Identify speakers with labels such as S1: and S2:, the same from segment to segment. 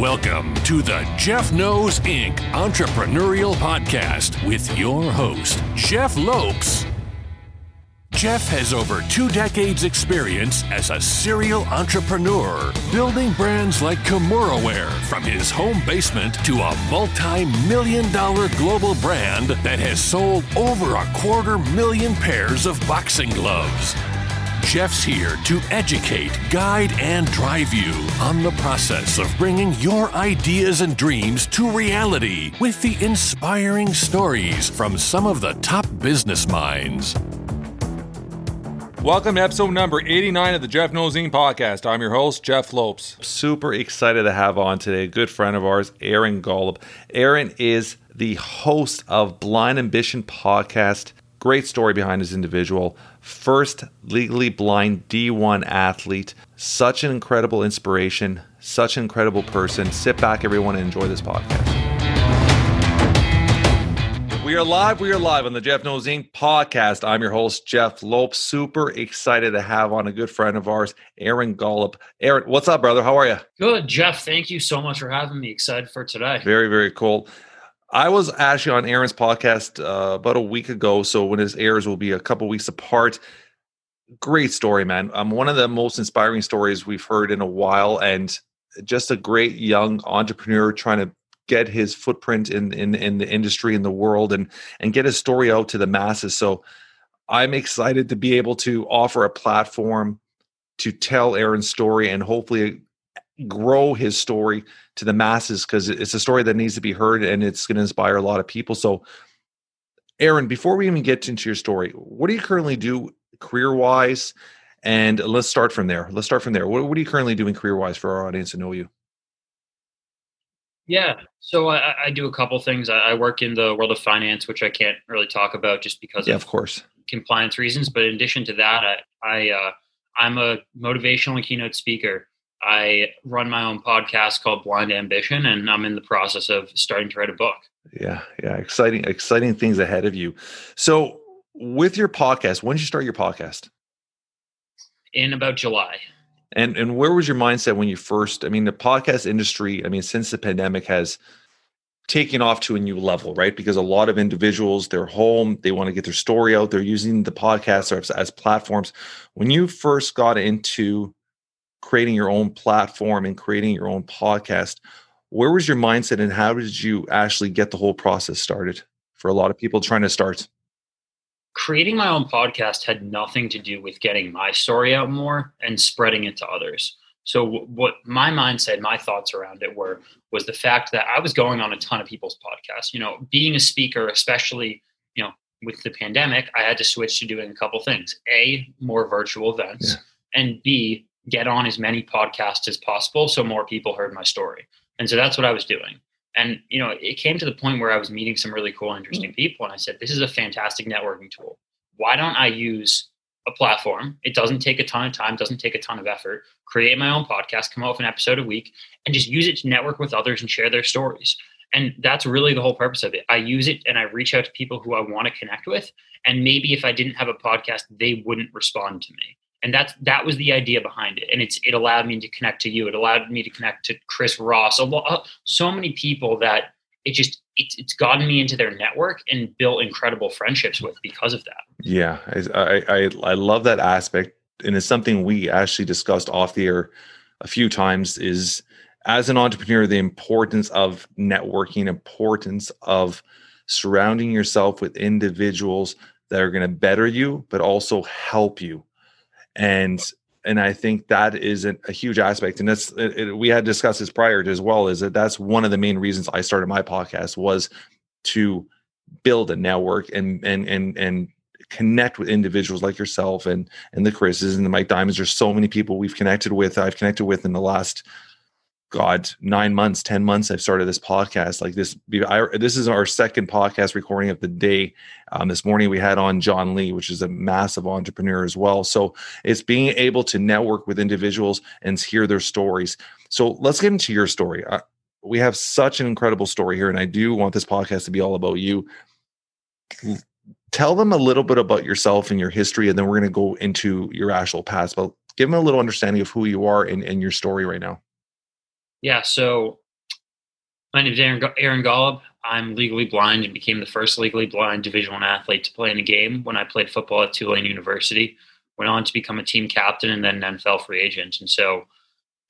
S1: Welcome to the Jeff Knows Inc. Entrepreneurial Podcast with your host, Jeff Lopes. Jeff has over two decades' experience as a serial entrepreneur, building brands like Kimura from his home basement to a multi million dollar global brand that has sold over a quarter million pairs of boxing gloves. Jeff's here to educate, guide, and drive you on the process of bringing your ideas and dreams to reality with the inspiring stories from some of the top business minds.
S2: Welcome to episode number 89 of the Jeff Knows Inc. podcast. I'm your host, Jeff Lopes.
S3: Super excited to have on today a good friend of ours, Aaron Golub. Aaron is the host of Blind Ambition podcast. Great story behind his individual. First legally blind D1 athlete. Such an incredible inspiration, such an incredible person. Sit back, everyone, and enjoy this podcast. We are live. We are live on the Jeff Knows Inc. podcast. I'm your host, Jeff Lope. Super excited to have on a good friend of ours, Aaron Golub. Aaron, what's up, brother? How are you?
S4: Good, Jeff. Thank you so much for having me. Excited for today.
S3: Very, very cool. I was actually on Aaron's podcast uh, about a week ago. So when his airs, will be a couple weeks apart. Great story, man. Um, one of the most inspiring stories we've heard in a while, and just a great young entrepreneur trying to get his footprint in in in the industry in the world and and get his story out to the masses so i'm excited to be able to offer a platform to tell aaron's story and hopefully grow his story to the masses because it's a story that needs to be heard and it's going to inspire a lot of people. So aaron before we even get into your story what do you currently do career wise and let's start from there. Let's start from there. What, what are you currently doing career wise for our audience to know you?
S4: Yeah, so I, I do a couple things. I, I, work in the world of finance, which I can't really talk about just because
S3: yeah,
S4: of,
S3: of course.
S4: compliance reasons. But in addition to that, I, I uh, I'm a motivational and keynote speaker. I run my own podcast called Blind Ambition, and I'm in the process of starting to write a book.
S3: Yeah, yeah, exciting, exciting things ahead of you. So, with your podcast, when did you start your podcast?
S4: In about July.
S3: And and where was your mindset when you first? I mean, the podcast industry. I mean, since the pandemic has taken off to a new level, right? Because a lot of individuals, they're home, they want to get their story out. They're using the podcast as, as platforms. When you first got into creating your own platform and creating your own podcast, where was your mindset, and how did you actually get the whole process started for a lot of people trying to start?
S4: creating my own podcast had nothing to do with getting my story out more and spreading it to others. So what my mindset, my thoughts around it were was the fact that I was going on a ton of people's podcasts. You know, being a speaker, especially you know with the pandemic, I had to switch to doing a couple things: a more virtual events, yeah. and b get on as many podcasts as possible so more people heard my story. And so that's what I was doing. And you know, it came to the point where I was meeting some really cool, interesting mm. people, and I said, "This is a fantastic networking tool. Why don't I use a platform? It doesn't take a ton of time, doesn't take a ton of effort. Create my own podcast, come out with an episode a week, and just use it to network with others and share their stories." And that's really the whole purpose of it. I use it and I reach out to people who I want to connect with. And maybe if I didn't have a podcast, they wouldn't respond to me and that's that was the idea behind it. And it's it allowed me to connect to you. It allowed me to connect to chris ross. Uh, so many people that it just it's, it's gotten me into their network and built incredible friendships with because of that.
S3: Yeah. I i i love that aspect. And it's something we actually discussed off the air a few times is as an entrepreneur the importance of networking importance of surrounding yourself with individuals that are going to better you but also help you and and I think that is a, a huge aspect. And that's it, it, we had discussed this prior to as well. Is that that's one of the main reasons I started my podcast was to build a network and and and and connect with individuals like yourself and and the Chris's and the Mike Diamonds. There's so many people we've connected with. I've connected with in the last God, nine months, 10 months, I've started this podcast. Like this, I, this is our second podcast recording of the day. Um, this morning we had on John Lee, which is a massive entrepreneur as well. So it's being able to network with individuals and hear their stories. So let's get into your story. Uh, we have such an incredible story here, and I do want this podcast to be all about you. Tell them a little bit about yourself and your history, and then we're going to go into your actual past. But give them a little understanding of who you are and, and your story right now.
S4: Yeah, so My name is Aaron, Aaron Golub. I'm legally blind and became the first legally blind Division One athlete to play in a game when I played football at Tulane University. Went on to become a team captain and then an NFL free agent. And so,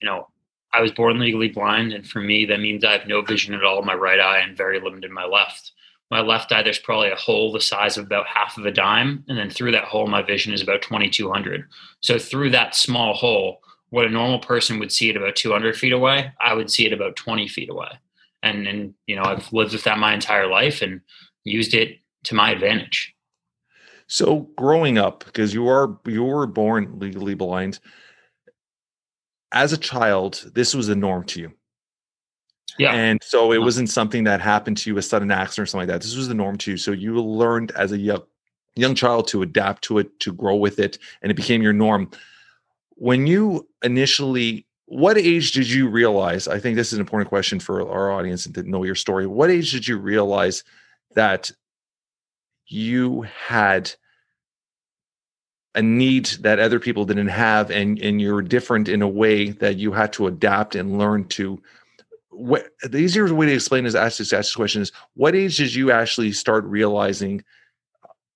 S4: you know, I was born legally blind, and for me, that means I have no vision at all in my right eye and very limited in my left. My left eye, there's probably a hole the size of about half of a dime, and then through that hole, my vision is about 2,200. So through that small hole, what a normal person would see it about 200 feet away, I would see it about 20 feet away. And and you know, I've lived with that my entire life and used it to my advantage.
S3: So growing up, because you are you were born legally blind, as a child, this was the norm to you.
S4: Yeah.
S3: And so it uh-huh. wasn't something that happened to you, a sudden accident or something like that. This was the norm to you. So you learned as a young young child to adapt to it, to grow with it, and it became your norm. When you initially what age did you realize? I think this is an important question for our audience and to know your story. What age did you realize that you had a need that other people didn't have and and you're different in a way that you had to adapt and learn to what the easier way to explain is ask this, ask this question is what age did you actually start realizing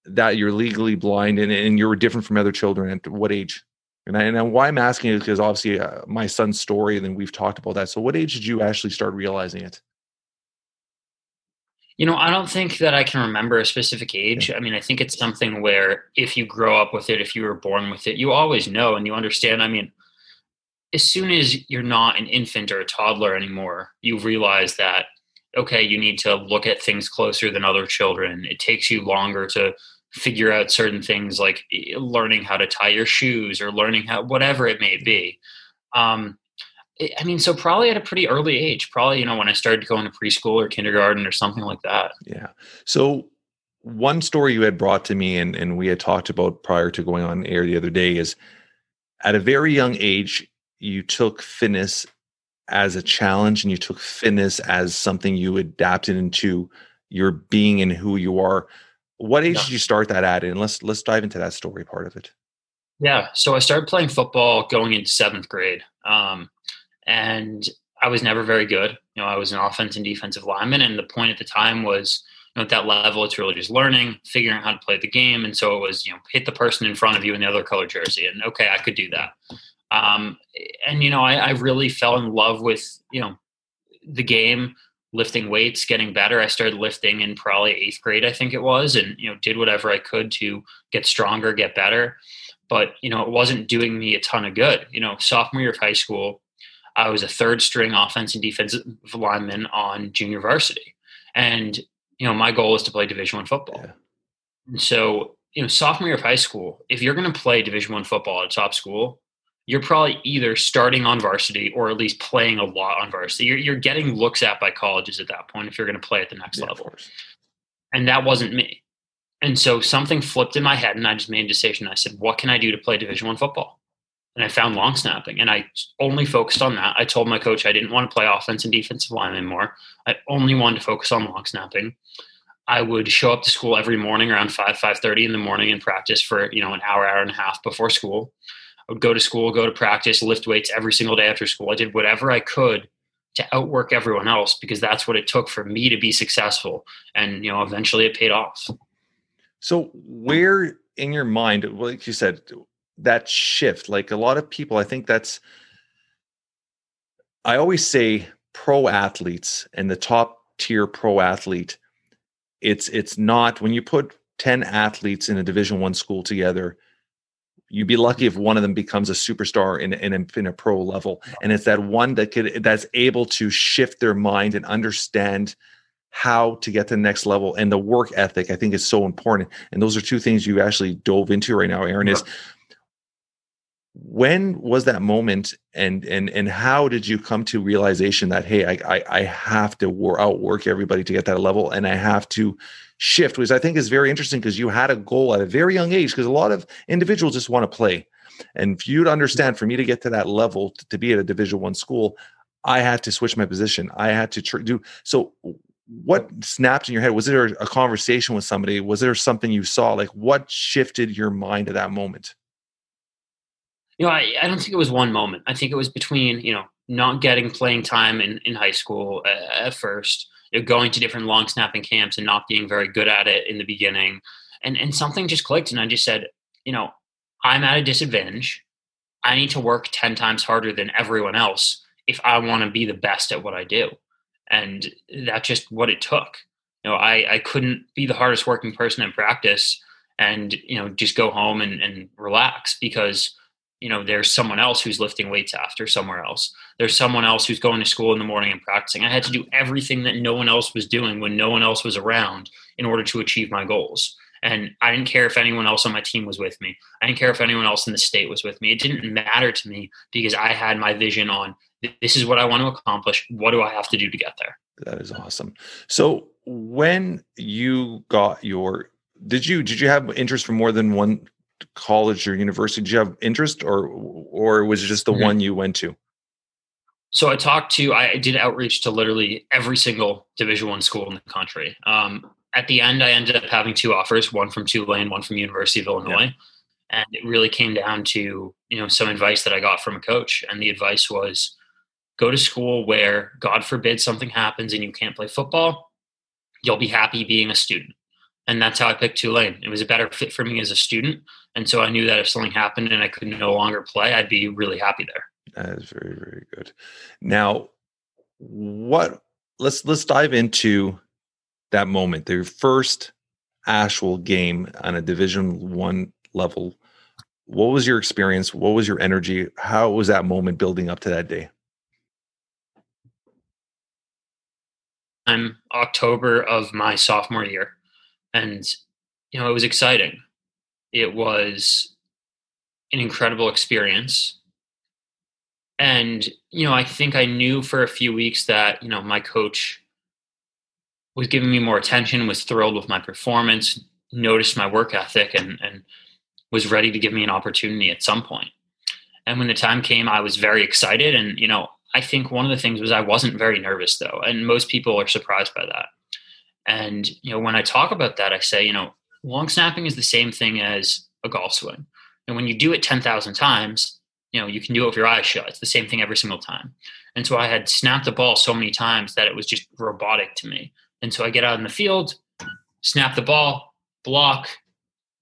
S3: that you're legally blind and, and you're different from other children at what age and, I, and why i'm asking is because obviously uh, my son's story and then we've talked about that so what age did you actually start realizing it
S4: you know, I don't think that I can remember a specific age. I mean, I think it's something where if you grow up with it, if you were born with it, you always know and you understand. I mean, as soon as you're not an infant or a toddler anymore, you realize that, okay, you need to look at things closer than other children. It takes you longer to figure out certain things like learning how to tie your shoes or learning how, whatever it may be. Um, I mean, so probably at a pretty early age, probably, you know, when I started going to preschool or kindergarten or something like that.
S3: Yeah. So one story you had brought to me and, and we had talked about prior to going on air the other day is at a very young age, you took fitness as a challenge and you took fitness as something you adapted into your being and who you are. What age yeah. did you start that at? And let's let's dive into that story part of it.
S4: Yeah. So I started playing football going into seventh grade. Um, and I was never very good. You know, I was an offense and defensive lineman, and the point at the time was, you know, at that level, it's really just learning, figuring out how to play the game, and so it was, you know, hit the person in front of you in the other color jersey, and okay, I could do that. Um, and you know, I, I really fell in love with, you know, the game, lifting weights, getting better. I started lifting in probably eighth grade, I think it was, and you know, did whatever I could to get stronger, get better. But you know, it wasn't doing me a ton of good. You know, sophomore year of high school, I was a third string offense and defensive lineman on junior varsity. And, you know, my goal was to play division one football. Yeah. And so, you know, sophomore year of high school, if you're going to play division one football at a top school, you're probably either starting on varsity or at least playing a lot on varsity. You're, you're getting looks at by colleges at that point if you're going to play at the next yeah, level. And that wasn't me. And so something flipped in my head and I just made a decision. I said, what can I do to play division one football? and I found long snapping and I only focused on that. I told my coach I didn't want to play offense and defensive line anymore. I only wanted to focus on long snapping. I would show up to school every morning around 5, 5.30 in the morning and practice for, you know, an hour, hour and a half before school. I would go to school, go to practice, lift weights every single day after school. I did whatever I could to outwork everyone else because that's what it took for me to be successful. And, you know, eventually it paid off.
S3: So where in your mind, like you said, that shift like a lot of people i think that's i always say pro athletes and the top tier pro athlete it's it's not when you put 10 athletes in a division 1 school together you'd be lucky if one of them becomes a superstar in, in, a, in a pro level. And it's that one that could that's able to shift their mind and understand how to get to the next level. And the work ethic i think is so important. And those are two things you actually dove into right now aaron is when was that moment and and and how did you come to realization that hey i i, I have to war, outwork everybody to get that level and i have to shift which i think is very interesting because you had a goal at a very young age because a lot of individuals just want to play. And for you to understand for me to get to that level to, to be at a division one school i had to switch my position. I had to tr- do so what snapped in your head? Was there a conversation with somebody? Was there something you saw? Like what shifted your mind at that moment
S4: you know, I, I don't think it was one moment. I think it was between, you know, not getting playing time in, in high school at, at first, you know, going to different long snapping camps and not being very good at it in the beginning. And, and something just clicked. And I just said, you know, I'm at a disadvantage. I need to work 10 times harder than everyone else if I want to be the best at what I do. And that's just what it took. You know, I, I couldn't be the hardest working person in practice and, you know, just go home and, and relax because you know there's someone else who's lifting weights after somewhere else. There's someone else who's going to school in the morning and practicing. I had to do everything that no one else was doing when no one else was around in order to achieve my goals. And i didn't care if anyone else on my team was with me. I didn't care if anyone else in the state was with me. It didn't matter to me because i had my vision on this is what i want to accomplish. What do i have to do to get there?
S3: That is awesome. So when you got your did you did you have interest from more than one college or university? Did you have interest, or or was it just the mm-hmm. one you went to?
S4: So I talked to, I did outreach to literally every single Division One school in the country. Um, at the end, I ended up having two offers: one from Tulane, one from University of Illinois. Yeah. And it really came down to you know some advice that I got from a coach, and the advice was go to school where God forbid something happens and you can't play football, you'll be happy being a student and that's how I picked Tulane. It was a better fit for me as a student, and so I knew that if something happened and I could no longer play, I'd be really happy there.
S3: That is very very good. Now, what? Let's let's dive into that moment. Their first actual game on a Division One level. What was your experience? What was your energy? How was that moment building up to that day?
S4: I'm October of my sophomore year and you know it was exciting. It was an incredible experience. And you know i think i knew for a few weeks that you know my coach was giving me more attention was thrilled with my performance noticed my work ethic and and was ready to give me an opportunity at some point. And when the time came i was very excited. And you know i think one of the things was i wasn't very nervous though. And most people are surprised by that and you know, when I talk about that, I say, you know, long snapping is the same thing as a golf swing. And when you do it 10,000 times, you know, you can do it with your eyes shut. It's the same thing every single time. And so I had snapped the ball so many times that it was just robotic to me. And so I get out in the field, snap the ball, block.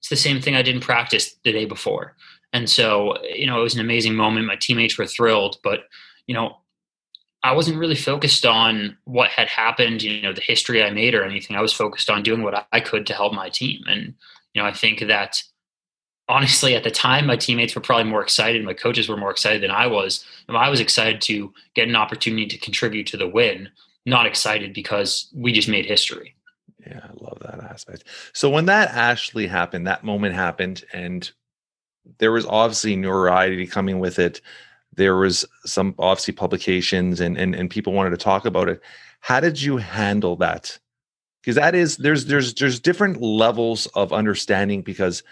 S4: It's the same thing I didn't practice the day before. And so, you know, it was an amazing moment. My teammates were thrilled, but, you know, I wasn't really focused on what had happened, you know, the history I made or anything. I was focused on doing what I could to help my team. And, you know, I think that honestly, at the time, my teammates were probably more excited. My coaches were more excited than I was. And I was excited to get an opportunity to contribute to the win, not excited because we just made history.
S3: Yeah, I love that aspect. So when that actually happened, that moment happened, and there was obviously notoriety coming with it there was some obviously publications and, and and people wanted to talk about it. How did you handle that? Because that is there's there's there's different levels of understanding because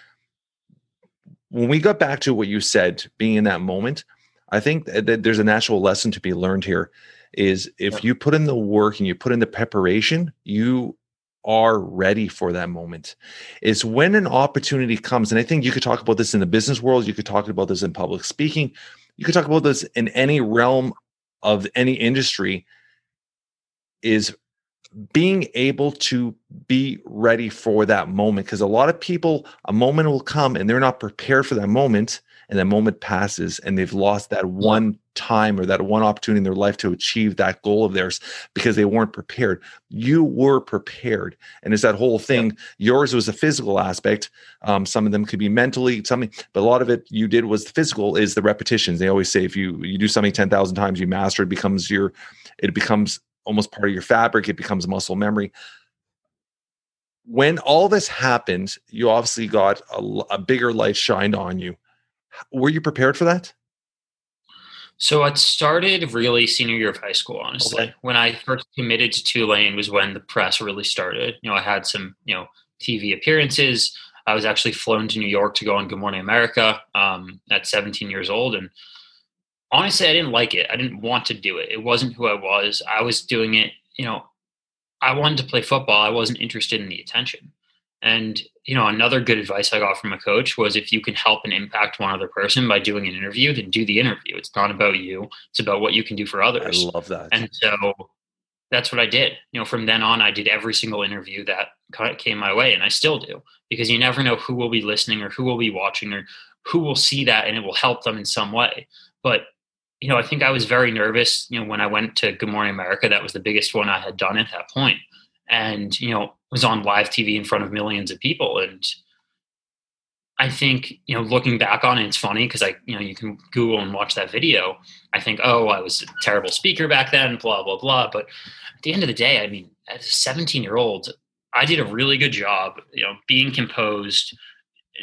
S3: when we got back to what you said being in that moment i think that there's a natural lesson to be learned here is if you put in the work and you put in the preparation you are ready for that moment. It's when an opportunity comes, and I think you could talk about this in the business world, you could talk about this in public speaking, you could talk about this in any realm of any industry, is being able to be ready for that moment. Because a lot of people, a moment will come and they're not prepared for that moment and that moment passes and they've lost that one time or that one opportunity in their life to achieve that goal of theirs because they weren't prepared. You were prepared. And it's that whole thing. Yours was a physical aspect. Um, some of them could be mentally something, but a lot of it you did was the physical is the repetitions. They always say if you you do something 10,000 times, you master it becomes your it becomes almost part of your fabric, it becomes muscle memory when all this happened, you obviously got a, a, bigger light shined on you were you prepared for that?
S4: So it started really senior year of high school, honestly. Okay. When I first committed to Tulane was when the press really started. You know, I had some, you know, TV appearances. I was actually flown to New York to go on Good Morning America um, at 17 years old. And honestly, I didn't like it. I didn't want to do it. It wasn't who I was. I was doing it, you know, I wanted to play football. I wasn't interested in the attention. And you know, another good advice I got from a coach was if you can help and impact one other person by doing an interview, then do the interview. It's not about you; it's about what you can do for others.
S3: I love that.
S4: And so that's what I did. You know, from then on, I did every single interview that came my way, and I still do because you never know who will be listening or who will be watching or who will see that, and it will help them in some way. But you know, I think I was very nervous. You know, when I went to Good Morning America, that was the biggest one I had done at that point, and you know, was on live TV in front of millions of people, and I think you know, looking back on it, it's funny because I, you know, you can Google and watch that video. I think, oh, I was a terrible speaker back then, blah blah blah. But at the end of the day, I mean, as a 17 year old, I did a really good job, you know, being composed,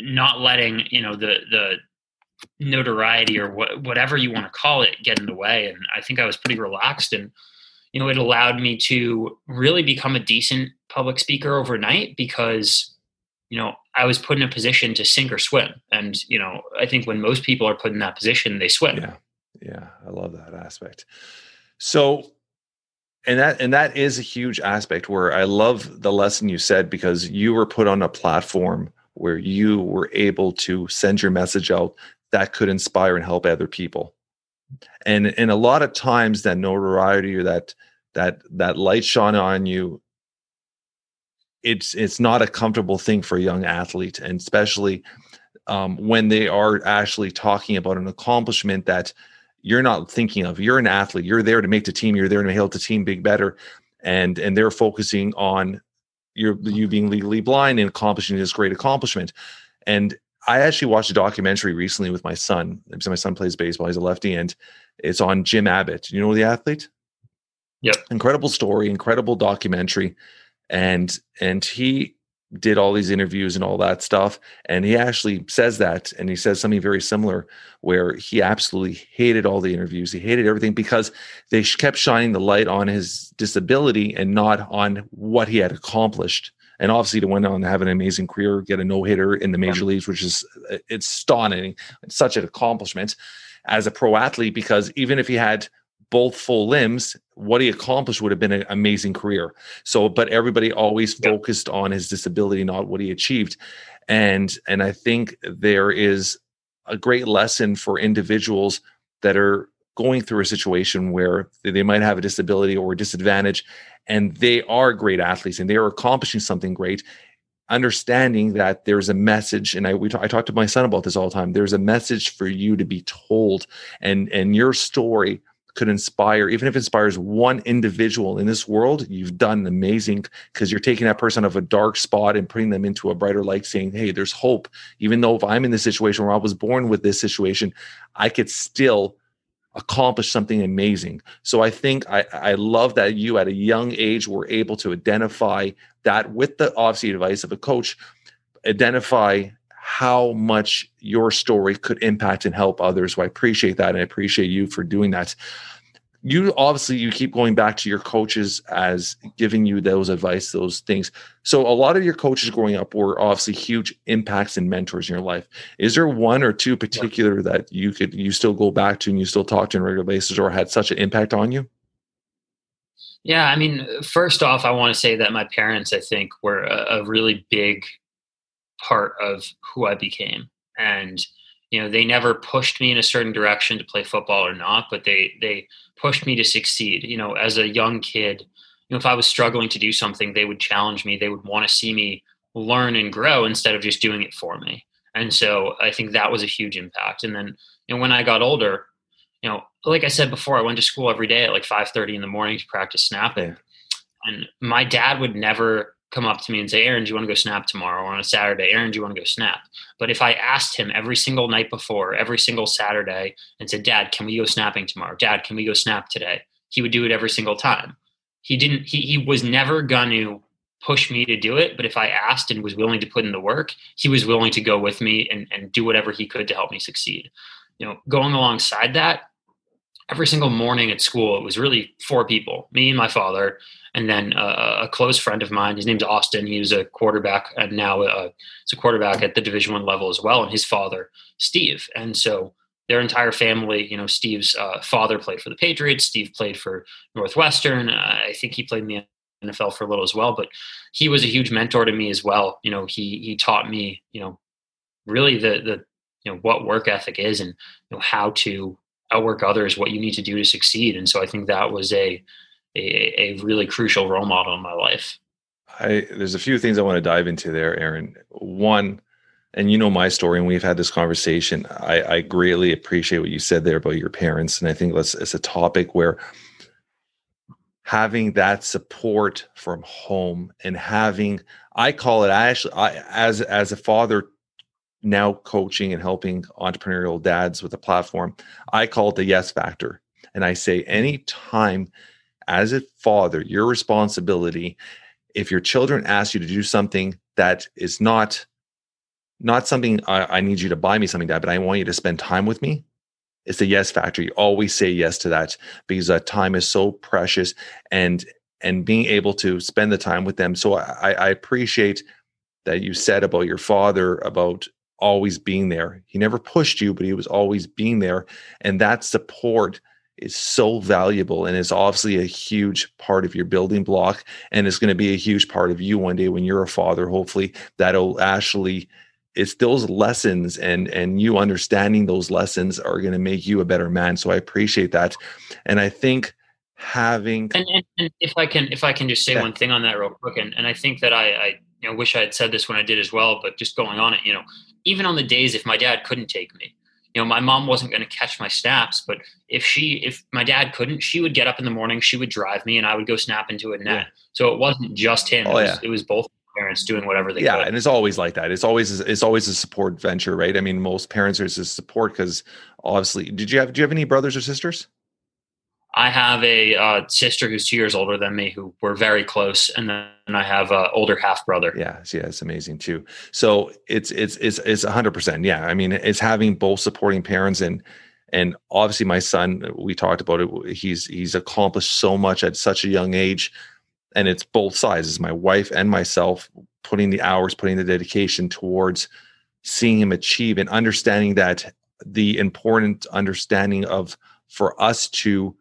S4: not letting, you know, the, the notoriety or what, whatever you want to call it get in the way. And I think I was pretty relaxed and, you know, it allowed me to really become a decent public speaker overnight because, you know, I was put in a position to sink or swim. And, you know, I think when most people are put in that position, they swim.
S3: Yeah. Yeah. I love that aspect. So and that and that is a huge aspect where I love the lesson you said because you were put on a platform where you were able to send your message out that could inspire and help other people. And and a lot of times that notoriety or that that that light shone on you it's it's not a comfortable thing for a young athlete and especially um, when they are actually talking about an accomplishment that you're not thinking of. You're an athlete. You're there to make the team. You're there to help the team big better, and and they're focusing on you you being legally blind and accomplishing this great accomplishment. And I actually watched a documentary recently with my son. My son plays baseball. He's a lefty, and it's on Jim Abbott. You know the athlete?
S4: Yep.
S3: Incredible story, incredible documentary, and and he did all these interviews and all that stuff. And he actually says that, and he says something very similar where he absolutely hated all the interviews. He hated everything because they kept shining the light on his disability and not on what he had accomplished. And obviously, to went on to have an amazing career, get a no hitter in the major leagues, which is uh, it's stunning. It's such an accomplishment as a pro athlete because even if he had both full limbs, what he accomplished would have been an amazing career. So, but everybody always focused on his disability, not what he achieved. And and I think there is a great lesson for individuals that are going through a situation where they might have a disability or a disadvantage and they are great athletes and they are accomplishing something great understanding that there's a message and I we t- I talk to my son about this all the time there's a message for you to be told and and your story could inspire, even if it inspires one individual in this world, you've done amazing because you're taking that person of a dark spot and putting them into a brighter light, saying, Hey, there's hope. Even though if I'm in this situation where I was born with this situation, I could still accomplish something amazing. So I think I, I love that you at a young age were able to identify that with the obviously advice of a coach, identify how much your story could impact and help others. So I appreciate that. And I appreciate you for doing that. You obviously you keep going back to your coaches as giving you those advice, those things. So a lot of your coaches growing up were obviously huge impacts and mentors in your life. Is there one or two particular that you could you still go back to and you still talk to on a regular basis or had such an impact on you?
S4: Yeah, I mean, first off, I want to say that my parents, I think, were a, a really big part of who I became. And you know, they never pushed me in a certain direction to play football or not, but they they pushed me to succeed. You know, as a young kid, you know, if I was struggling to do something, they would challenge me. They would want to see me learn and grow instead of just doing it for me. And so I think that was a huge impact. And then, you know, when I got older, you know, like I said before, I went to school every day at like 5:30 in the morning to practice snapping. And my dad would never come up to me and say, Aaron, do you want to go snap tomorrow? Or on a Saturday, Aaron, do you want to go snap? But if I asked him every single night before, every single Saturday, and said, Dad, can we go snapping tomorrow? Dad, can we go snap today? He would do it every single time. He didn't, he, he was never going to push me to do it. But if I asked and was willing to put in the work, he was willing to go with me and, and do whatever he could to help me succeed. You know, going alongside that, every single morning at school, it was really four people me and my father, and then uh, a close friend of mine. His name's Austin. He was a quarterback, and now uh, he's a quarterback at the Division One level as well. And his father, Steve, and so their entire family. You know, Steve's uh, father played for the Patriots. Steve played for Northwestern. Uh, I think he played in the NFL for a little as well, but he was a huge mentor to me as well. You know, he he taught me, you know, really the the you know what work ethic is and you know how to outwork others, what you need to do to succeed. And so I think that was a a, a really crucial role model in my life.
S3: I there's a few things I want to dive into there, Aaron. One, and you know my story, and we've had this conversation. I, I greatly appreciate what you said there about your parents, and I think that's it's a topic where having that support from home and having I call it I actually I, as as a father now coaching and helping entrepreneurial dads with a platform, I call it the yes factor. And I say anytime as a father, your responsibility, if your children ask you to do something that is not not something I, I need you to buy me something, dad, but I want you to spend time with me. It's the yes factor. You always say yes to that because that time is so precious and and being able to spend the time with them. So I, I appreciate that you said about your father about always being there. He never pushed you, but he was always being there. And that support is so valuable and is obviously a huge part of your building block. And it's going to be a huge part of you one day when you're a father. Hopefully, that'll actually it's those lessons and and you understanding those lessons are going to make you a better man so i appreciate that and i think having
S4: and, and, and if i can if i can just say yeah. one thing on that real quick and, and i think that i i you know wish i had said this when i did as well but just going on it you know even on the days if my dad couldn't take me you know my mom wasn't going to catch my snaps but if she if my dad couldn't she would get up in the morning she would drive me and i would go snap into a net yeah. so it wasn't just him oh, it, was, yeah. it was both parents doing whatever they could.
S3: yeah
S4: could.
S3: and it's always like that it's always it's always a support venture right i mean most parents are just support because obviously did you have do you have any brothers or sisters
S4: I have a uh, sister who's two years older than me, who we're very close, and then I have an older half brother.
S3: Yeah, yeah, it's amazing too. So it's it's it's it's hundred percent. Yeah, I mean, it's having both supporting parents and and obviously my son. We talked about it. He's he's accomplished so much at such a young age, and it's both sides. My wife and myself putting the hours, putting the dedication towards seeing him achieve and understanding that the important understanding of for us to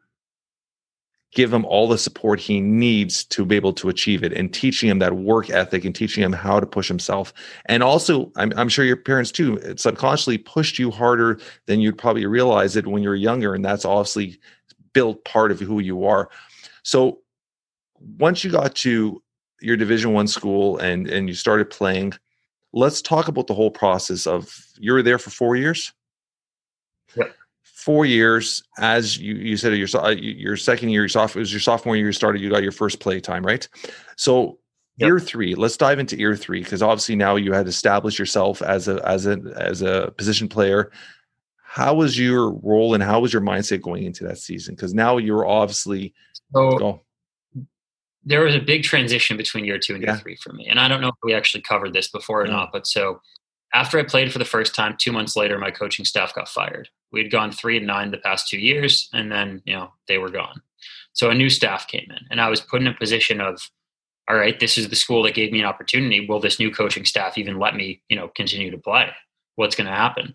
S3: give him all the support he needs to be able to achieve it and teaching him that work ethic and teaching him how to push himself. And also i'm, I'm sure your parents too subconsciously pushed you harder than you'd probably realize it when you were younger. And that's obviously built part of who you are. So once you got to your division one school and and you started playing let's talk about the whole process of you were there for four years four years as you, you said your uh, your second year your sophomore was your sophomore year you started you got your first play time right so yep. year three let's dive into year three because obviously now you had established yourself as a as a as a position player how was your role and how was your mindset going into that season because now you're obviously
S4: so, oh. there was a big transition between year two and year yeah. three for me and i don't know if we actually covered this before or not but so after I played for the first time, two months later, my coaching staff got fired. We had gone three and nine the past two years, and then you know they were gone. So a new staff came in, and I was put in a position of, all right, this is the school that gave me an opportunity. Will this new coaching staff even let me, you know, continue to play? What's going to happen?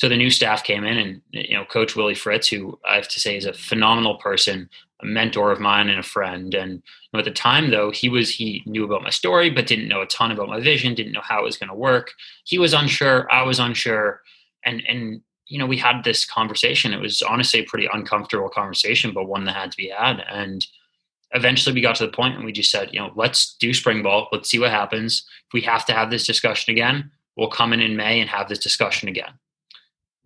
S4: So the new staff came in, and you know, Coach Willie Fritz, who I have to say is a phenomenal person, a mentor of mine and a friend. And you know, at the time, though, he was he knew about my story, but didn't know a ton about my vision, didn't know how it was going to work. He was unsure. I was unsure, and and you know, we had this conversation. It was honestly a pretty uncomfortable conversation, but one that had to be had. And eventually, we got to the point, and we just said, you know, let's do spring ball. Let's see what happens. If we have to have this discussion again, we'll come in in May and have this discussion again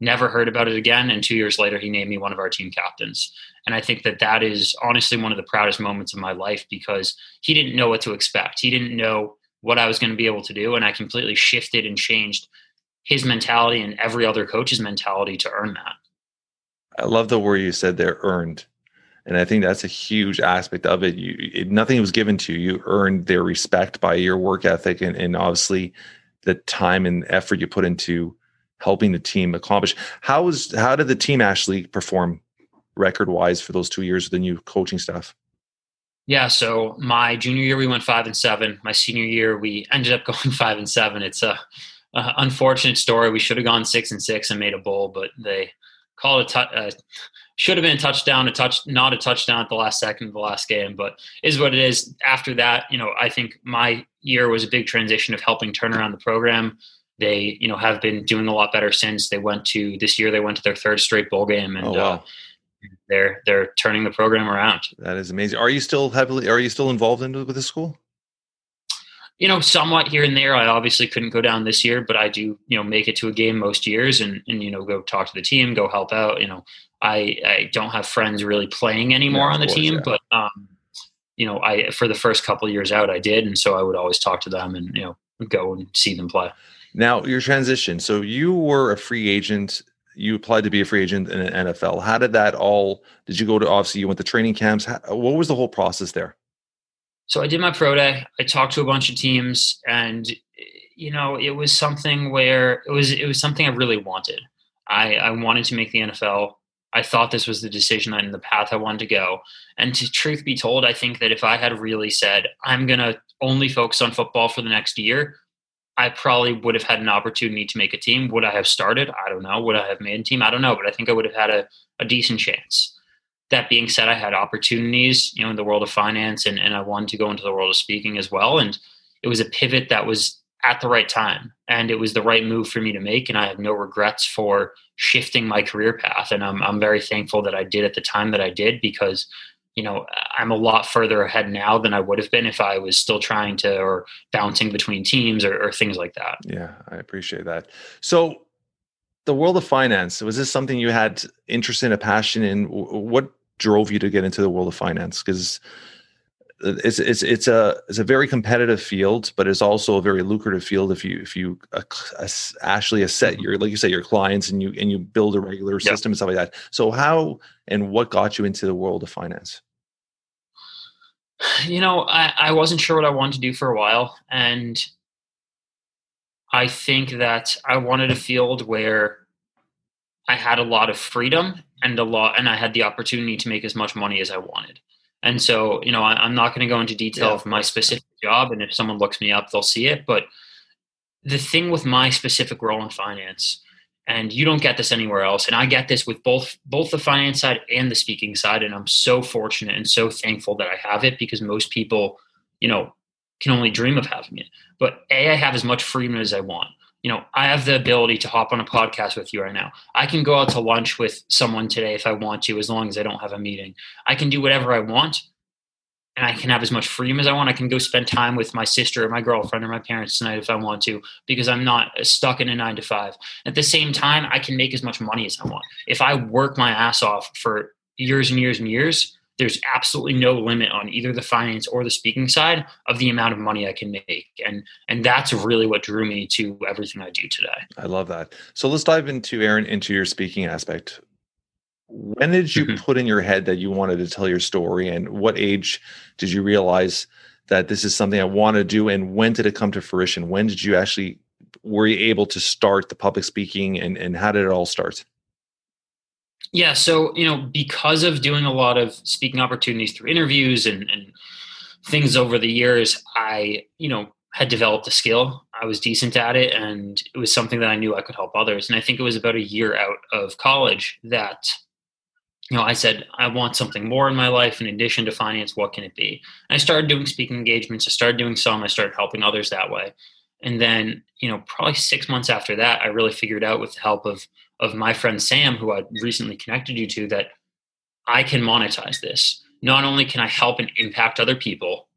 S4: never heard about it again. And two years later he named me one of our team captains. And i think that that is honestly one of the proudest moments of my life because he didn't know what to expect. He didn't know what i was going to be able to do. And i completely shifted and changed his mentality and every other coach's mentality to earn that.
S3: I love the word you said there earned. And i think that's a huge aspect of it. You it, nothing was given to you. You earned their respect by your work ethic and, and obviously the time and effort you put into helping the team accomplish. How was how did the team actually perform record wise for those two years with the new coaching staff?
S4: Yeah, so my junior year we went five and seven. My senior year we ended up going five and seven. It's a, a unfortunate story. We should have gone six and six and made a bowl, but they called a, a uh, should have been a touchdown, a touch, not a touchdown at the last second of the last game, but is what it is. After that, you know, I think my year was a big transition of helping turn around the program. They, you know, have been doing a lot better since they went to this year. They went to their third straight bowl game, and oh, wow. uh, they're they're turning the program around.
S3: That is amazing. Are you still heavily? Are you still involved in with the school?
S4: you know, somewhat here and there. I obviously couldn't go down this year, but I do, you know, make it to a game most years and, and you know, go talk to the team, go help out. You know, I, I don't have friends really playing anymore yeah, on the course, team, yeah. but, um, you know, I, for the first couple years out, I did. And so I would always talk to them and, you know, go and see them play.
S3: Now your transition. So you were a free agent. You applied to be a free agent in an NFL. How did that all, did you go to, obviously you went to training camps. How, what was the whole process there?
S4: so I did my pro day. I talked to a bunch of teams, and you know, it was something where it was it was something I really wanted. I, I wanted to make the NFL. I thought this was the decision and the path I wanted to go. And to truth be told, I think that if I had really said I'm gonna only focus on football for the next year, I probably would have had an opportunity to make a team. Would I have started? I don't know. Would I have made a team? I don't know. But I think I would have had a, a decent chance that being said, I had opportunities, you know, in the world of finance and, and I wanted to go into the world of speaking as well. And it was a pivot that was at the right time and it was the right move for me to make. And I have no regrets for shifting my career path. And I'm, I'm very thankful that I did at the time that I did because, you know, I'm a lot further ahead now than I would have been if I was still trying to or bouncing between teams or, or things like that.
S3: Yeah, I appreciate that. So the world of finance was this something you had interest in a passion in what drove you to get into the world of finance because it's it's it's a it's a very competitive field but it's also a very lucrative field if you if you uh, actually assess your like you say your clients and you and you build a regular system and stuff like that. So how and what got you into the world of finance?
S4: You know I, I wasn't sure what i wanted to do for a while and I think that I wanted a field where I had a lot of freedom and a lot, and I had the opportunity to make as much money as I wanted. And so, you know, I, am not going to go into detail yeah. of my specific job, and if someone looks me up, they'll see it. But the thing with my specific role in finance, and you don't get this anywhere else, and I get this with both both the finance side and the speaking side, and I'm so fortunate and so thankful that I have it because most people, you know, can only dream of having it. But A, I have as much freedom as I want. You know, I have the ability to hop on a podcast with you right now. I can go out to lunch with someone today if I want to, as long as I don't have a meeting. I can do whatever I want and I can have as much freedom as I want. I can go spend time with my sister or my girlfriend or my parents tonight if I want to, because I'm not stuck in a nine to five. At the same time, I can make as much money as I want. If I work my ass off for years and years and years, there's absolutely no limit on either the finance or the speaking side of the amount of money I can make. And and that's really what drew me to everything I do today.
S3: I love that. So let's dive into Aaron into your speaking aspect. When did you mm-hmm. put in your head that you wanted to tell your story and what age did you realize that this is something I want to do and when did it come to fruition? When did you actually were you able to start the public speaking and and how did it all start?
S4: Yeah, so you know, because of doing a lot of speaking opportunities through interviews and, and things over the years, I you know had developed a skill. I was decent at it, and it was something that I knew I could help others. And I think it was about a year out of college that you know I said I want something more in my life in addition to finance. What can it be? And I started doing speaking engagements. I started doing some. I started helping others that way. And then you know probably six months after that, I really figured out with the help of of my friend Sam, who I recently connected you to, that I can monetize this. Not only can I help and impact other people,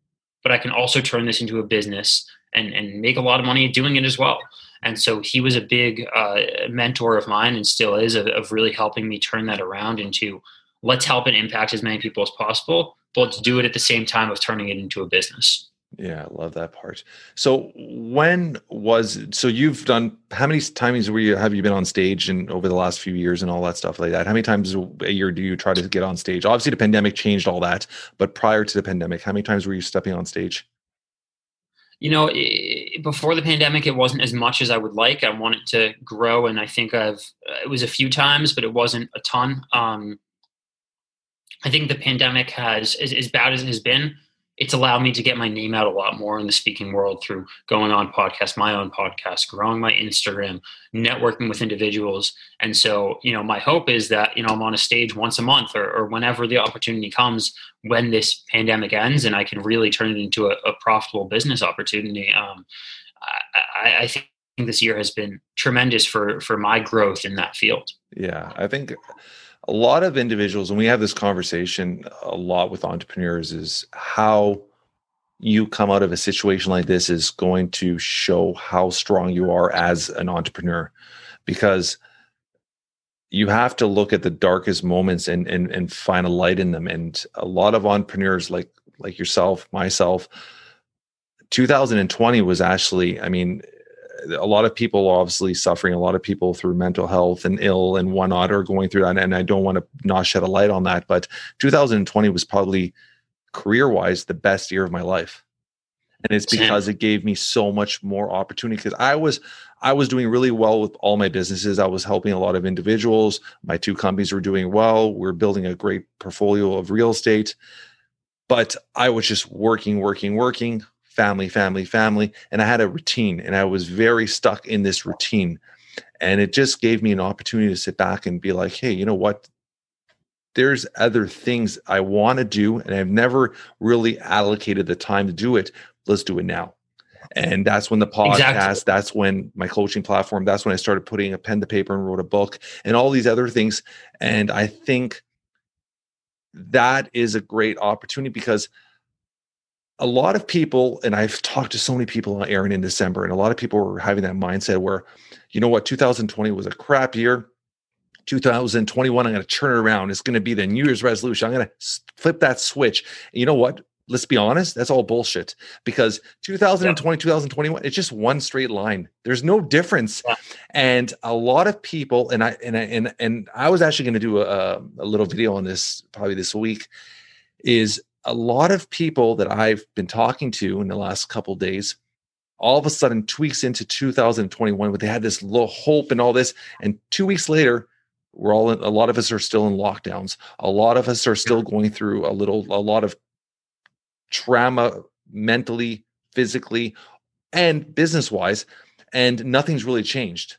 S4: but I can also turn this into a business and, and make a lot of money doing it as well. And so he was a big uh, mentor of mine and still is of, of really helping me turn that around into let's help and impact as many people as possible, but let's do it at the same time of turning it into a business.
S3: Yeah, I love that part. So when was so you've done how many times were you have you been on stage and over the last few years and all that stuff like that? How many times a year do you try to get on stage? Obviously the pandemic changed all that, but prior to the pandemic, how many times were you stepping on stage?
S4: You know, before the pandemic, it wasn't as much as I would like. I wanted to grow, and I think I've. It was a few times, but it wasn't a ton. Um, I think the pandemic has, as, as bad as it has been, it's allowed me to get my name out a lot more in the speaking world through going on podcasts, my own podcast, growing my Instagram, networking with individuals. And so, you know, my hope is that, you know, I'm on a stage once a month or, or whenever the opportunity comes when this pandemic ends and I can really turn it into a, a profitable business opportunity. Um, I, I think this year has been tremendous for, for my growth in that field.
S3: Yeah. I think a lot of individuals, and we have this conversation a lot with entrepreneurs, is how you come out of a situation like this is going to show how strong you are as an entrepreneur. Because you have to look at the darkest moments and and and find a light in them. And a lot of entrepreneurs like like yourself myself 2020 was actually i mean a lot of people obviously suffering a lot of people through mental health and ill and whatnot are going through that and i don't want to not shed a light on that but 2020 was probably career wise the best year of my life. And it's because it gave me so much more opportunity because i was i was doing really well with all my businesses. I was helping a lot of individuals. My two companies were doing well. We we're building a great portfolio of real estate. But i was just working working working family, family, family. And I had a routine and I was very stuck in this routine. And it just gave me an opportunity to sit back and be like, hey, you know what? There's other things I want to do, and I've never really allocated the time to do it. Let's do it now. And that's when the podcast, exactly. that's when my coaching platform, that's when I started putting a pen to paper and wrote a book and all these other things. And I think that is a great opportunity because a lot of people, and I've talked to so many people on Aaron in December, and a lot of people were having that mindset where, you know what, 2020 was a crap year. 2021, I'm going to turn it around. It's going to be the New Year's resolution. I'm going to flip that switch. And you know what? Let's be honest, that's all bullshit because 2020, yeah. 2021, it's just one straight line. There's no difference. Yeah. And a lot of people, and I and I and and I was actually going to do a, a little video on this probably this week, is a lot of people that I've been talking to in the last couple days, all of a sudden tweaks into 2021 where they had this little hope and all this. And two weeks later, we're all in, a lot of us are still in lockdowns. A lot of us are still going through a little, a lot of trauma mentally, physically, and business wise. And nothing's really changed.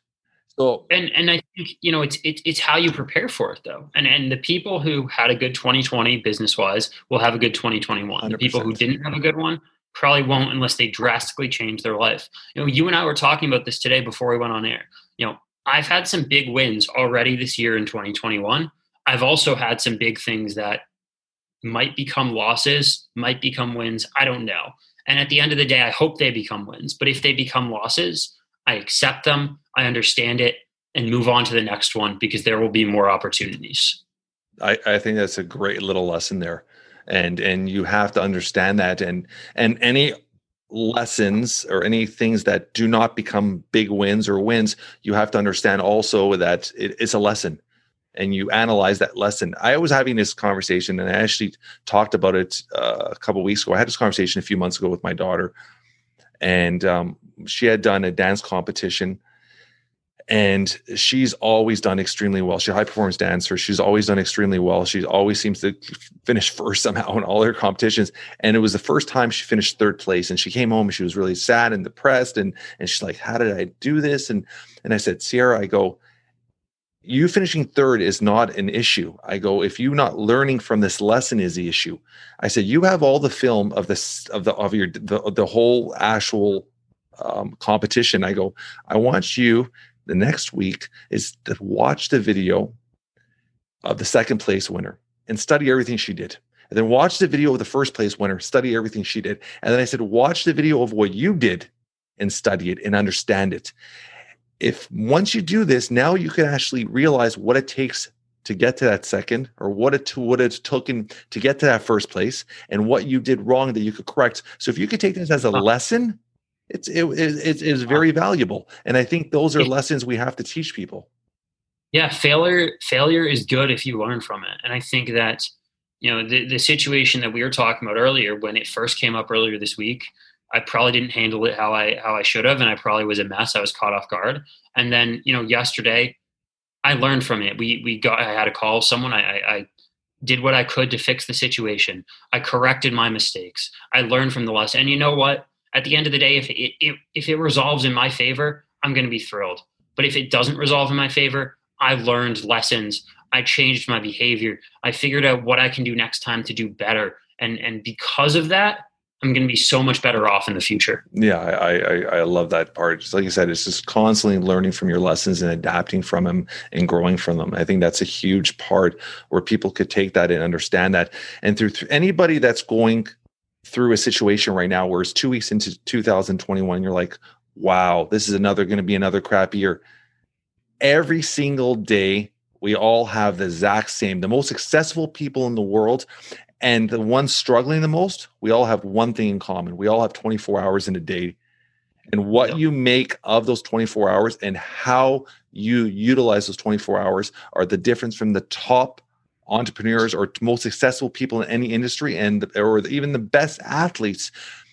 S4: So and and I think you know it's it's it's how you prepare for it though. And and the people who had a good 2020 business wise will have a good 2021. 100%. The people who didn't have a good one probably won't unless they drastically change their life. You know, you and I were talking about this today before we went on air. You know, I've had some big wins already this year in 2021. I've also had some big things that might become losses, might become wins. I don't know. And at the end of the day, I hope they become wins. But if they become losses, I accept them, I understand it, and move on to the next one because there will be more opportunities.
S3: I, I think that's a great little lesson there. And and you have to understand that and and any lessons or any things that do not become big wins or wins, you have to understand also that it, it's a lesson and you analyze that lesson. I was having this conversation and I actually talked about it uh, a couple weeks ago. I had this conversation a few months ago with my daughter and um, she had done a dance competition and she's always done extremely well. She's a high performance dancer. She's always done extremely well. She always seems to finish first somehow in all her competitions. And it was the first time she finished third place. And she came home and she was really sad and depressed. And and she's like, "How did I do this?" And and I said, "Sierra, I go, you finishing third is not an issue. I go, if you not learning from this lesson is the issue. I said, you have all the film of this of the of your the, the whole actual um, competition. I go, I want you the next week is to watch the video of the second place winner and study everything she did. And then watch the video of the first place winner, study everything she did. And then I said, watch the video of what you did and study it and understand it if once you do this, now you can actually realize what it takes to get to that second or what it what it taken to get to that first place and what you did wrong that you could correct. So if you could take this as a lesson, it's it, it, it is very valuable. And I think those are lessons we have to teach people.
S4: Yeah, failure failure is good if you learn from it. And I think that you know the, the situation that we were talking about earlier when it first came up earlier this week I probably didn't handle it how I how I should have, and I probably was a mess. I was caught off guard. And then you know, yesterday, I learned from it. We we got I had a call someone. I, I did what I could to fix the situation. I corrected my mistakes. I learned from the lesson. And you know what? At the end of the day, if it, it if it resolves in my favor, I'm going to be thrilled. But if it doesn't resolve in my favor, I learned lessons. I changed my behavior. I figured out what I can do next time to do better. And and because of that, I'm going to be so much better off in the future.
S3: Yeah, I, I, I love that part. Just like you said, it's just constantly learning from your lessons and adapting from them and growing from them. I think that's a huge part where people could take that and understand that. And through, through anybody that's going through a situation right now where it's two weeks into 2021, you're like, wow, this is another going to be another crap year. Every single day, we all have the exact same, the most successful people in the world and the ones struggling the most, we all have one thing in common. We all have 24 hours in a day. And what you make of those 24 hours and how you utilize those 24 hours are the difference from the top entrepreneurs or most successful people in any industry and or even the best athletes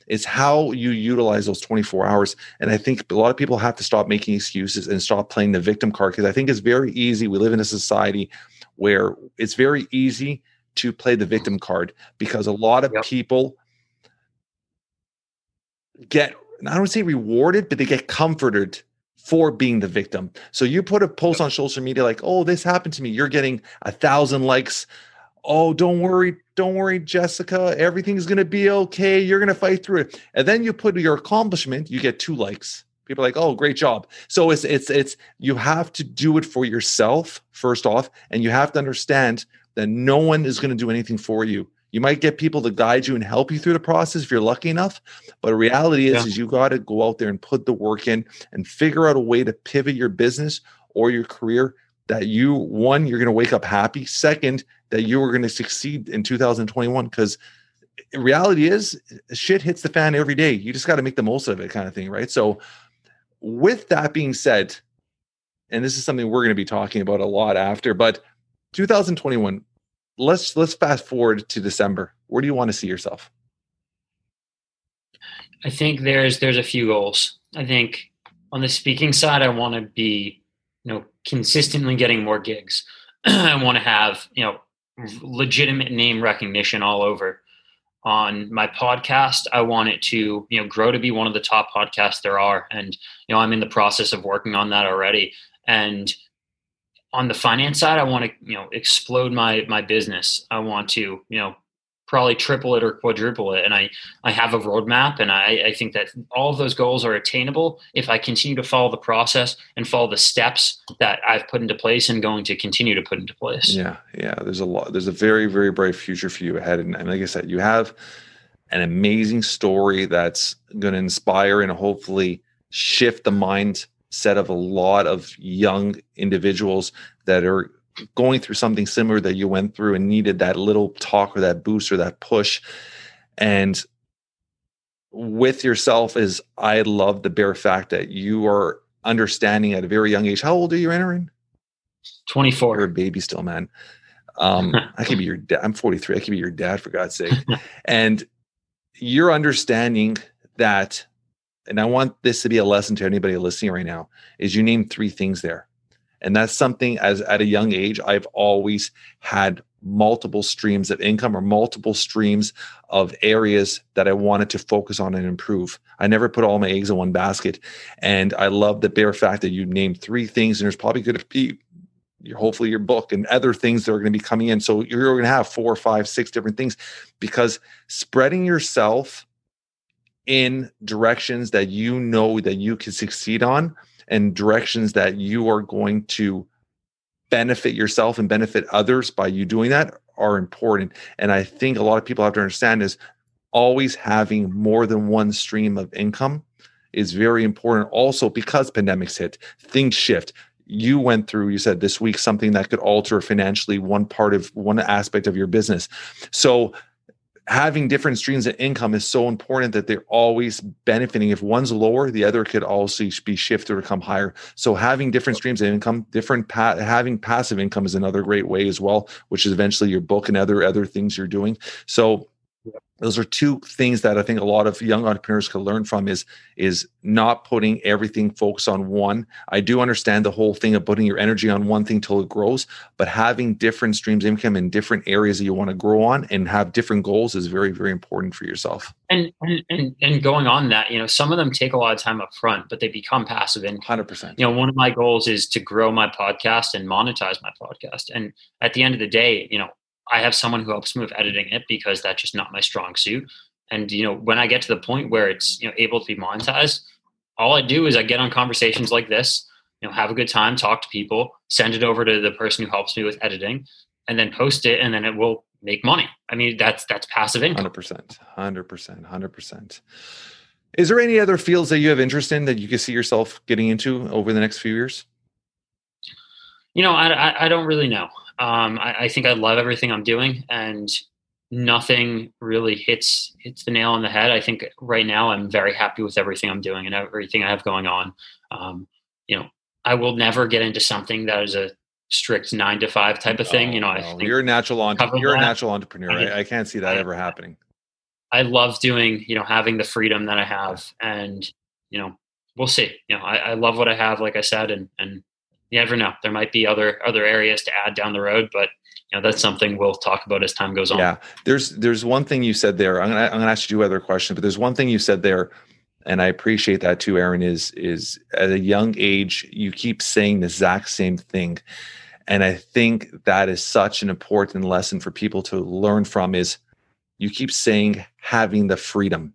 S3: is how you utilize those 24 hours and i think a lot of people have to stop making excuses and stop playing the victim card because i think it's very easy we live in a society where it's very easy to play the victim card because a lot of yep. people get I don't say rewarded, but they get comforted for being the victim. So you put a post on social media like, "Oh, this happened to me." You're getting a thousand likes. Oh, don't worry, don't worry, Jessica. Everything's gonna be okay. You're gonna fight through it. And then you put your accomplishment. You get two likes. People are like, "Oh, great job." So it's it's it's you have to do it for yourself first off, and you have to understand that no one is going to do anything for you. You might get people to guide you and help you through the process if you're lucky enough. But the reality is, yeah. is you got to go out there and put the work in and figure out a way to pivot your business or your career that you one, you're going to wake up happy. Second, that you are going to succeed in 2021 because reality is shit hits the fan every day. You just got to make the most of it, kind of thing, right? So, with that being said, and this is something we're going to be talking about a lot after, but 2021 let's let's fast forward to december. Where do you want to see yourself?
S4: I think there's there's a few goals. I think on the speaking side i want to be you know consistently getting more gigs. I want to have you know legitimate name recognition all over. On my podcast i want it to you know grow to be one of the top podcasts there are. And you know i'm in the process of working on that already. And on the finance side, I want to, you know, explode my my business. I want to, you know, probably triple it or quadruple it. And I I have a roadmap, and I, I think that all of those goals are attainable if I continue to follow the process and follow the steps that I've put into place and going to continue to put into place.
S3: Yeah, yeah. There's a lot. There's a very very bright future for you ahead, and, and like I said, you have an amazing story that's going to inspire and hopefully shift the mind set of a lot of young individuals that are going through something similar that you went through and needed that little talk or that boost or that push. And with yourself is I love the bare fact that you are understanding at a very young age. How old are you entering?
S4: 24.
S3: You're a baby still, man. Um, I could be your dad. I'm 43. I could be your dad for God's sake. and you're understanding that and I want this to be a lesson to anybody listening right now, is you name three things there. And that's something as at a young age, I've always had multiple streams of income or multiple streams of areas that I wanted to focus on and improve. I never put all my eggs in one basket. And I love the bare fact that you named three things, and there's probably going to be hopefully your book and other things that are going to be coming in. So you're going to have four, five, six different things because spreading yourself in directions that you know that you can succeed on and directions that you are going to benefit yourself and benefit others by you doing that are important. And i think a lot of people have to understand is always having more than one stream of income is very important. Also because pandemics hit things shift. You went through you said this week something that could alter financially one part of one aspect of your business. So having different streams of income is so important that they're always benefiting. If one's lower, the other could also be shifted or come higher. So having different streams of income, different pa- having passive income is another great way as well, which is eventually your book and other other things you're doing. So those are two things that I think a lot of young entrepreneurs can learn from is is not putting everything focus on one. I do understand the whole thing of putting your energy on one thing till it grows, but having different streams of income in different areas that you want to grow on and have different goals is very very important for yourself.
S4: And and and, going on that, you know, some of them take a lot of time up front, but they become passive income.
S3: 100%.
S4: You know, one of my goals is to grow my podcast and monetize my podcast. And at the end of the day, you know, I have someone who helps me with editing it because that's just not my strong suit. And you know, when I get to the point where it's you know able to be monetized, all I do is I get on conversations like this, you know, have a good time, talk to people, send it over to the person who helps me with editing, and then post it, and then it will make money. I mean, that's that's passive income.
S3: Hundred percent, hundred percent, hundred percent. Is there any other fields that you have interest in that you can see yourself getting into over the next few years?
S4: You know, I, I, I don't really know. Um, I, I, think I love everything I'm doing, and nothing really hits hits the nail on the head. I think right now I'm very happy with everything I'm doing and everything I have going on. Um, you know, I will never get into something that is a strict nine to five type of thing. you know, I
S3: think you're a natural entrepreneur. You're that. a natural entrepreneur. I, I, can't see that
S4: I,
S3: ever happening.
S4: I love doing, you know, having the freedom that I have, and you know, we'll see. You know, I, I love what I have, like I said, and and you never know. There might be other other areas to add down the road, but you know that's something we'll talk about as time goes on.
S3: Yeah, there's there's one thing you said there. I'm gonna I'm gonna ask you other questions, but there's one thing you said there, and I appreciate that too, Aaron. Is is at a young age you keep saying the exact same thing, and I think that is such an important lesson for people to learn from. Is you keep saying having the freedom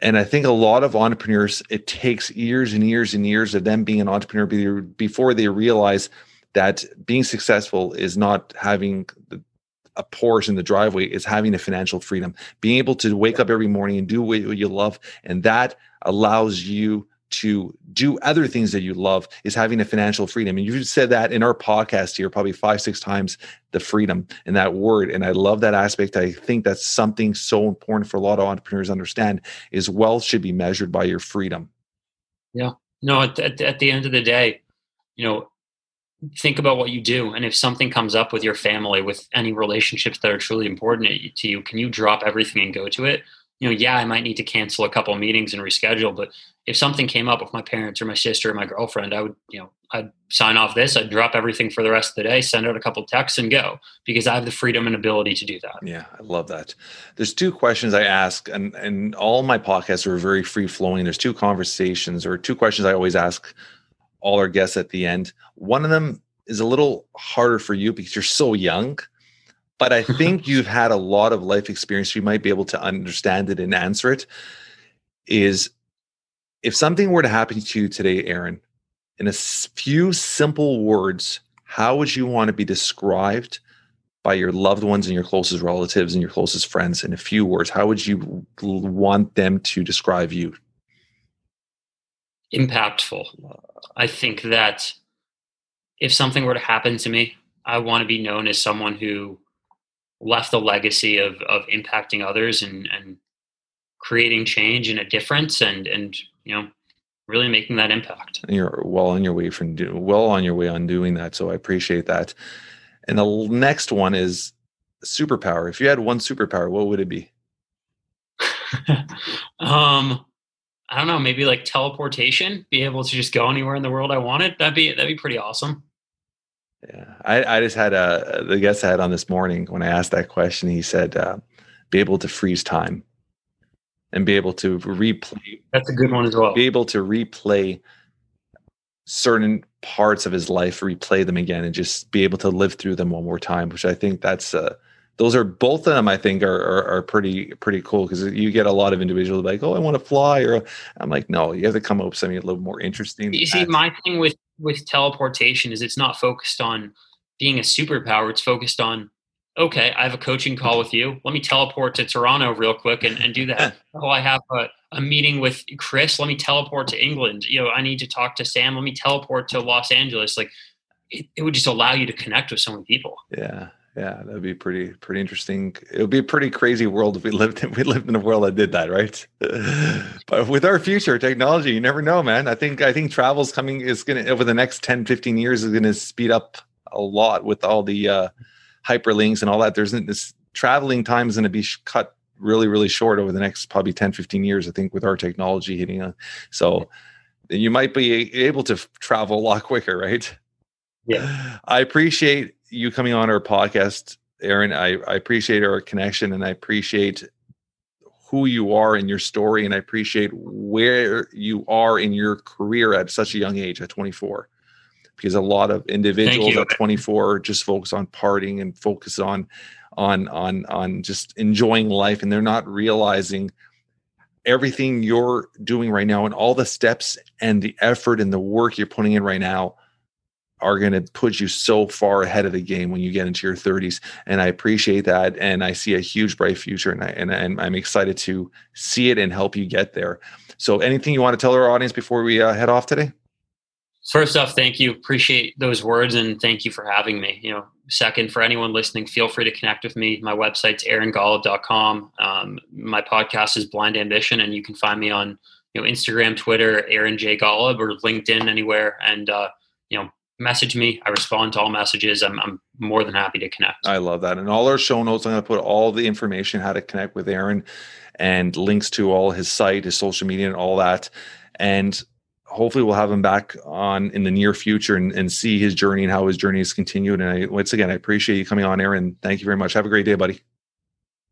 S3: and I think a lot of entrepreneurs, it takes years and years and years of them being an entrepreneur before they realize that being successful is not having a Porsche in the driveway, is having a financial freedom, being able to wake up every morning and do what you love. And that allows you to do other things that you love is having a financial freedom. And you've said that in our podcast here probably five, six times the freedom and that word. And I love that aspect. I think that's something so important for a lot of entrepreneurs understand is wealth should be measured by your freedom.
S4: Yeah. No, at, at, at the end of the day, you know, think about what you do. And if something comes up with your family, with any relationships that are truly important to you, can you drop everything and go to it? You know, yeah, I might need to cancel a couple meetings and reschedule, but if something came up with my parents or my sister or my girlfriend, I would, you know, I'd sign off this, I'd drop everything for the rest of the day, send out a couple texts and go because I have the freedom and ability to do that.
S3: Yeah, I love that. There's two questions I ask and and all my podcasts are very free flowing. There's two conversations or two questions I always ask all our guests at the end. One of them is a little harder for you because you're so young but I think you've had a lot of life experience. You might be able to understand it and answer it. Is if something were to happen to you today, Aaron, in a few simple words, how would you want to be described by your loved ones and your closest relatives and your closest friends? In a few words, how would you want them to describe you?
S4: Impactful. I think that if something were to happen to me, I want to be known as someone who left a legacy of of impacting others and and creating change and a difference and and you know really making that impact.
S3: And you're well on your way from do, well on your way on doing that. So I appreciate that. And the next one is superpower. If you had one superpower, what would it be?
S4: um I don't know, maybe like teleportation, be able to just go anywhere in the world I wanted. That'd be that'd be pretty awesome.
S3: Yeah, I, I just had a the guest I had on this morning when I asked that question. He said, uh, "Be able to freeze time and be able to replay."
S4: That's a good one as well.
S3: Be able to replay certain parts of his life, replay them again, and just be able to live through them one more time. Which I think that's uh, those are both of them. I think are are, are pretty pretty cool because you get a lot of individuals like, "Oh, I want to fly," or I'm like, "No, you have to come up with something a little more interesting."
S4: You see, my thing with with teleportation is it's not focused on being a superpower. It's focused on, okay, I have a coaching call with you. Let me teleport to Toronto real quick and, and do that. oh, I have a, a meeting with Chris. Let me teleport to England. You know, I need to talk to Sam. Let me teleport to Los Angeles. Like it, it would just allow you to connect with so many people.
S3: Yeah. Yeah, that'd be pretty pretty interesting. It would be a pretty crazy world if we lived in we lived in a world that did that, right? but with our future technology, you never know, man. I think I think travel's coming is gonna over the next 10, 15 years is gonna speed up a lot with all the uh hyperlinks and all that. There's this traveling time is going to be sh- cut really really short over the next probably 10 15 years i think with our technology hitting a, so you might be able to travel a lot quicker right
S4: Yeah.
S3: i appreciate you coming on our podcast aaron i, I appreciate our connection and i appreciate who you are in your story and i appreciate where you are in your career at such a young age at 24 because a lot of individuals at 24 just focus on partying and focus on on on on just enjoying life and they're not realizing everything you're doing right now and all the steps and the effort and the work you're putting in right now are going to put you so far ahead of the game when you get into your 30s and i appreciate that and i see a huge bright future and, I, and, and i'm excited to see it and help you get there so anything you want to tell our audience before we uh, head off today
S4: First off, thank you. Appreciate those words and thank you for having me. You know, second, for anyone listening, feel free to connect with me. My website's aarongolub.com. Um, my podcast is Blind Ambition, and you can find me on you know Instagram, Twitter, Aaron J Golub, or LinkedIn anywhere. And uh, you know, message me. I respond to all messages. I'm, I'm more than happy to connect.
S3: I love that. And all our show notes, I'm going to put all the information how to connect with Aaron and links to all his site, his social media, and all that. And hopefully we'll have him back on in the near future and, and see his journey and how his journey has continued. And I, once again, I appreciate you coming on, Aaron. Thank you very much. Have a great day, buddy.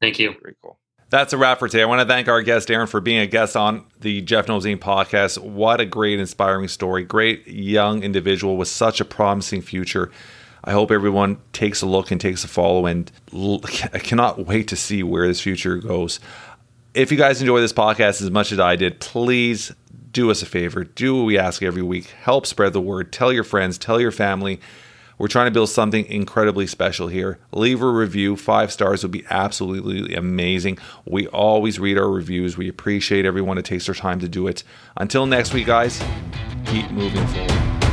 S4: Thank you.
S3: Very cool.
S2: That's a wrap for today. I want to thank our guest, Aaron, for being a guest on the Jeff Knows Inc. podcast. What a great, inspiring story. Great young individual with such a promising future. I hope everyone takes a look and takes a follow, and I cannot wait to see where this future goes. If you guys enjoy this podcast as much as I did, please do us a favor. Do what we ask every week. Help spread the word. Tell your friends, tell your family. We're trying to build something incredibly special here. Leave a review. Five stars would be absolutely amazing. We always read our reviews. We appreciate everyone that takes their time to do it. Until next week, guys, keep moving forward.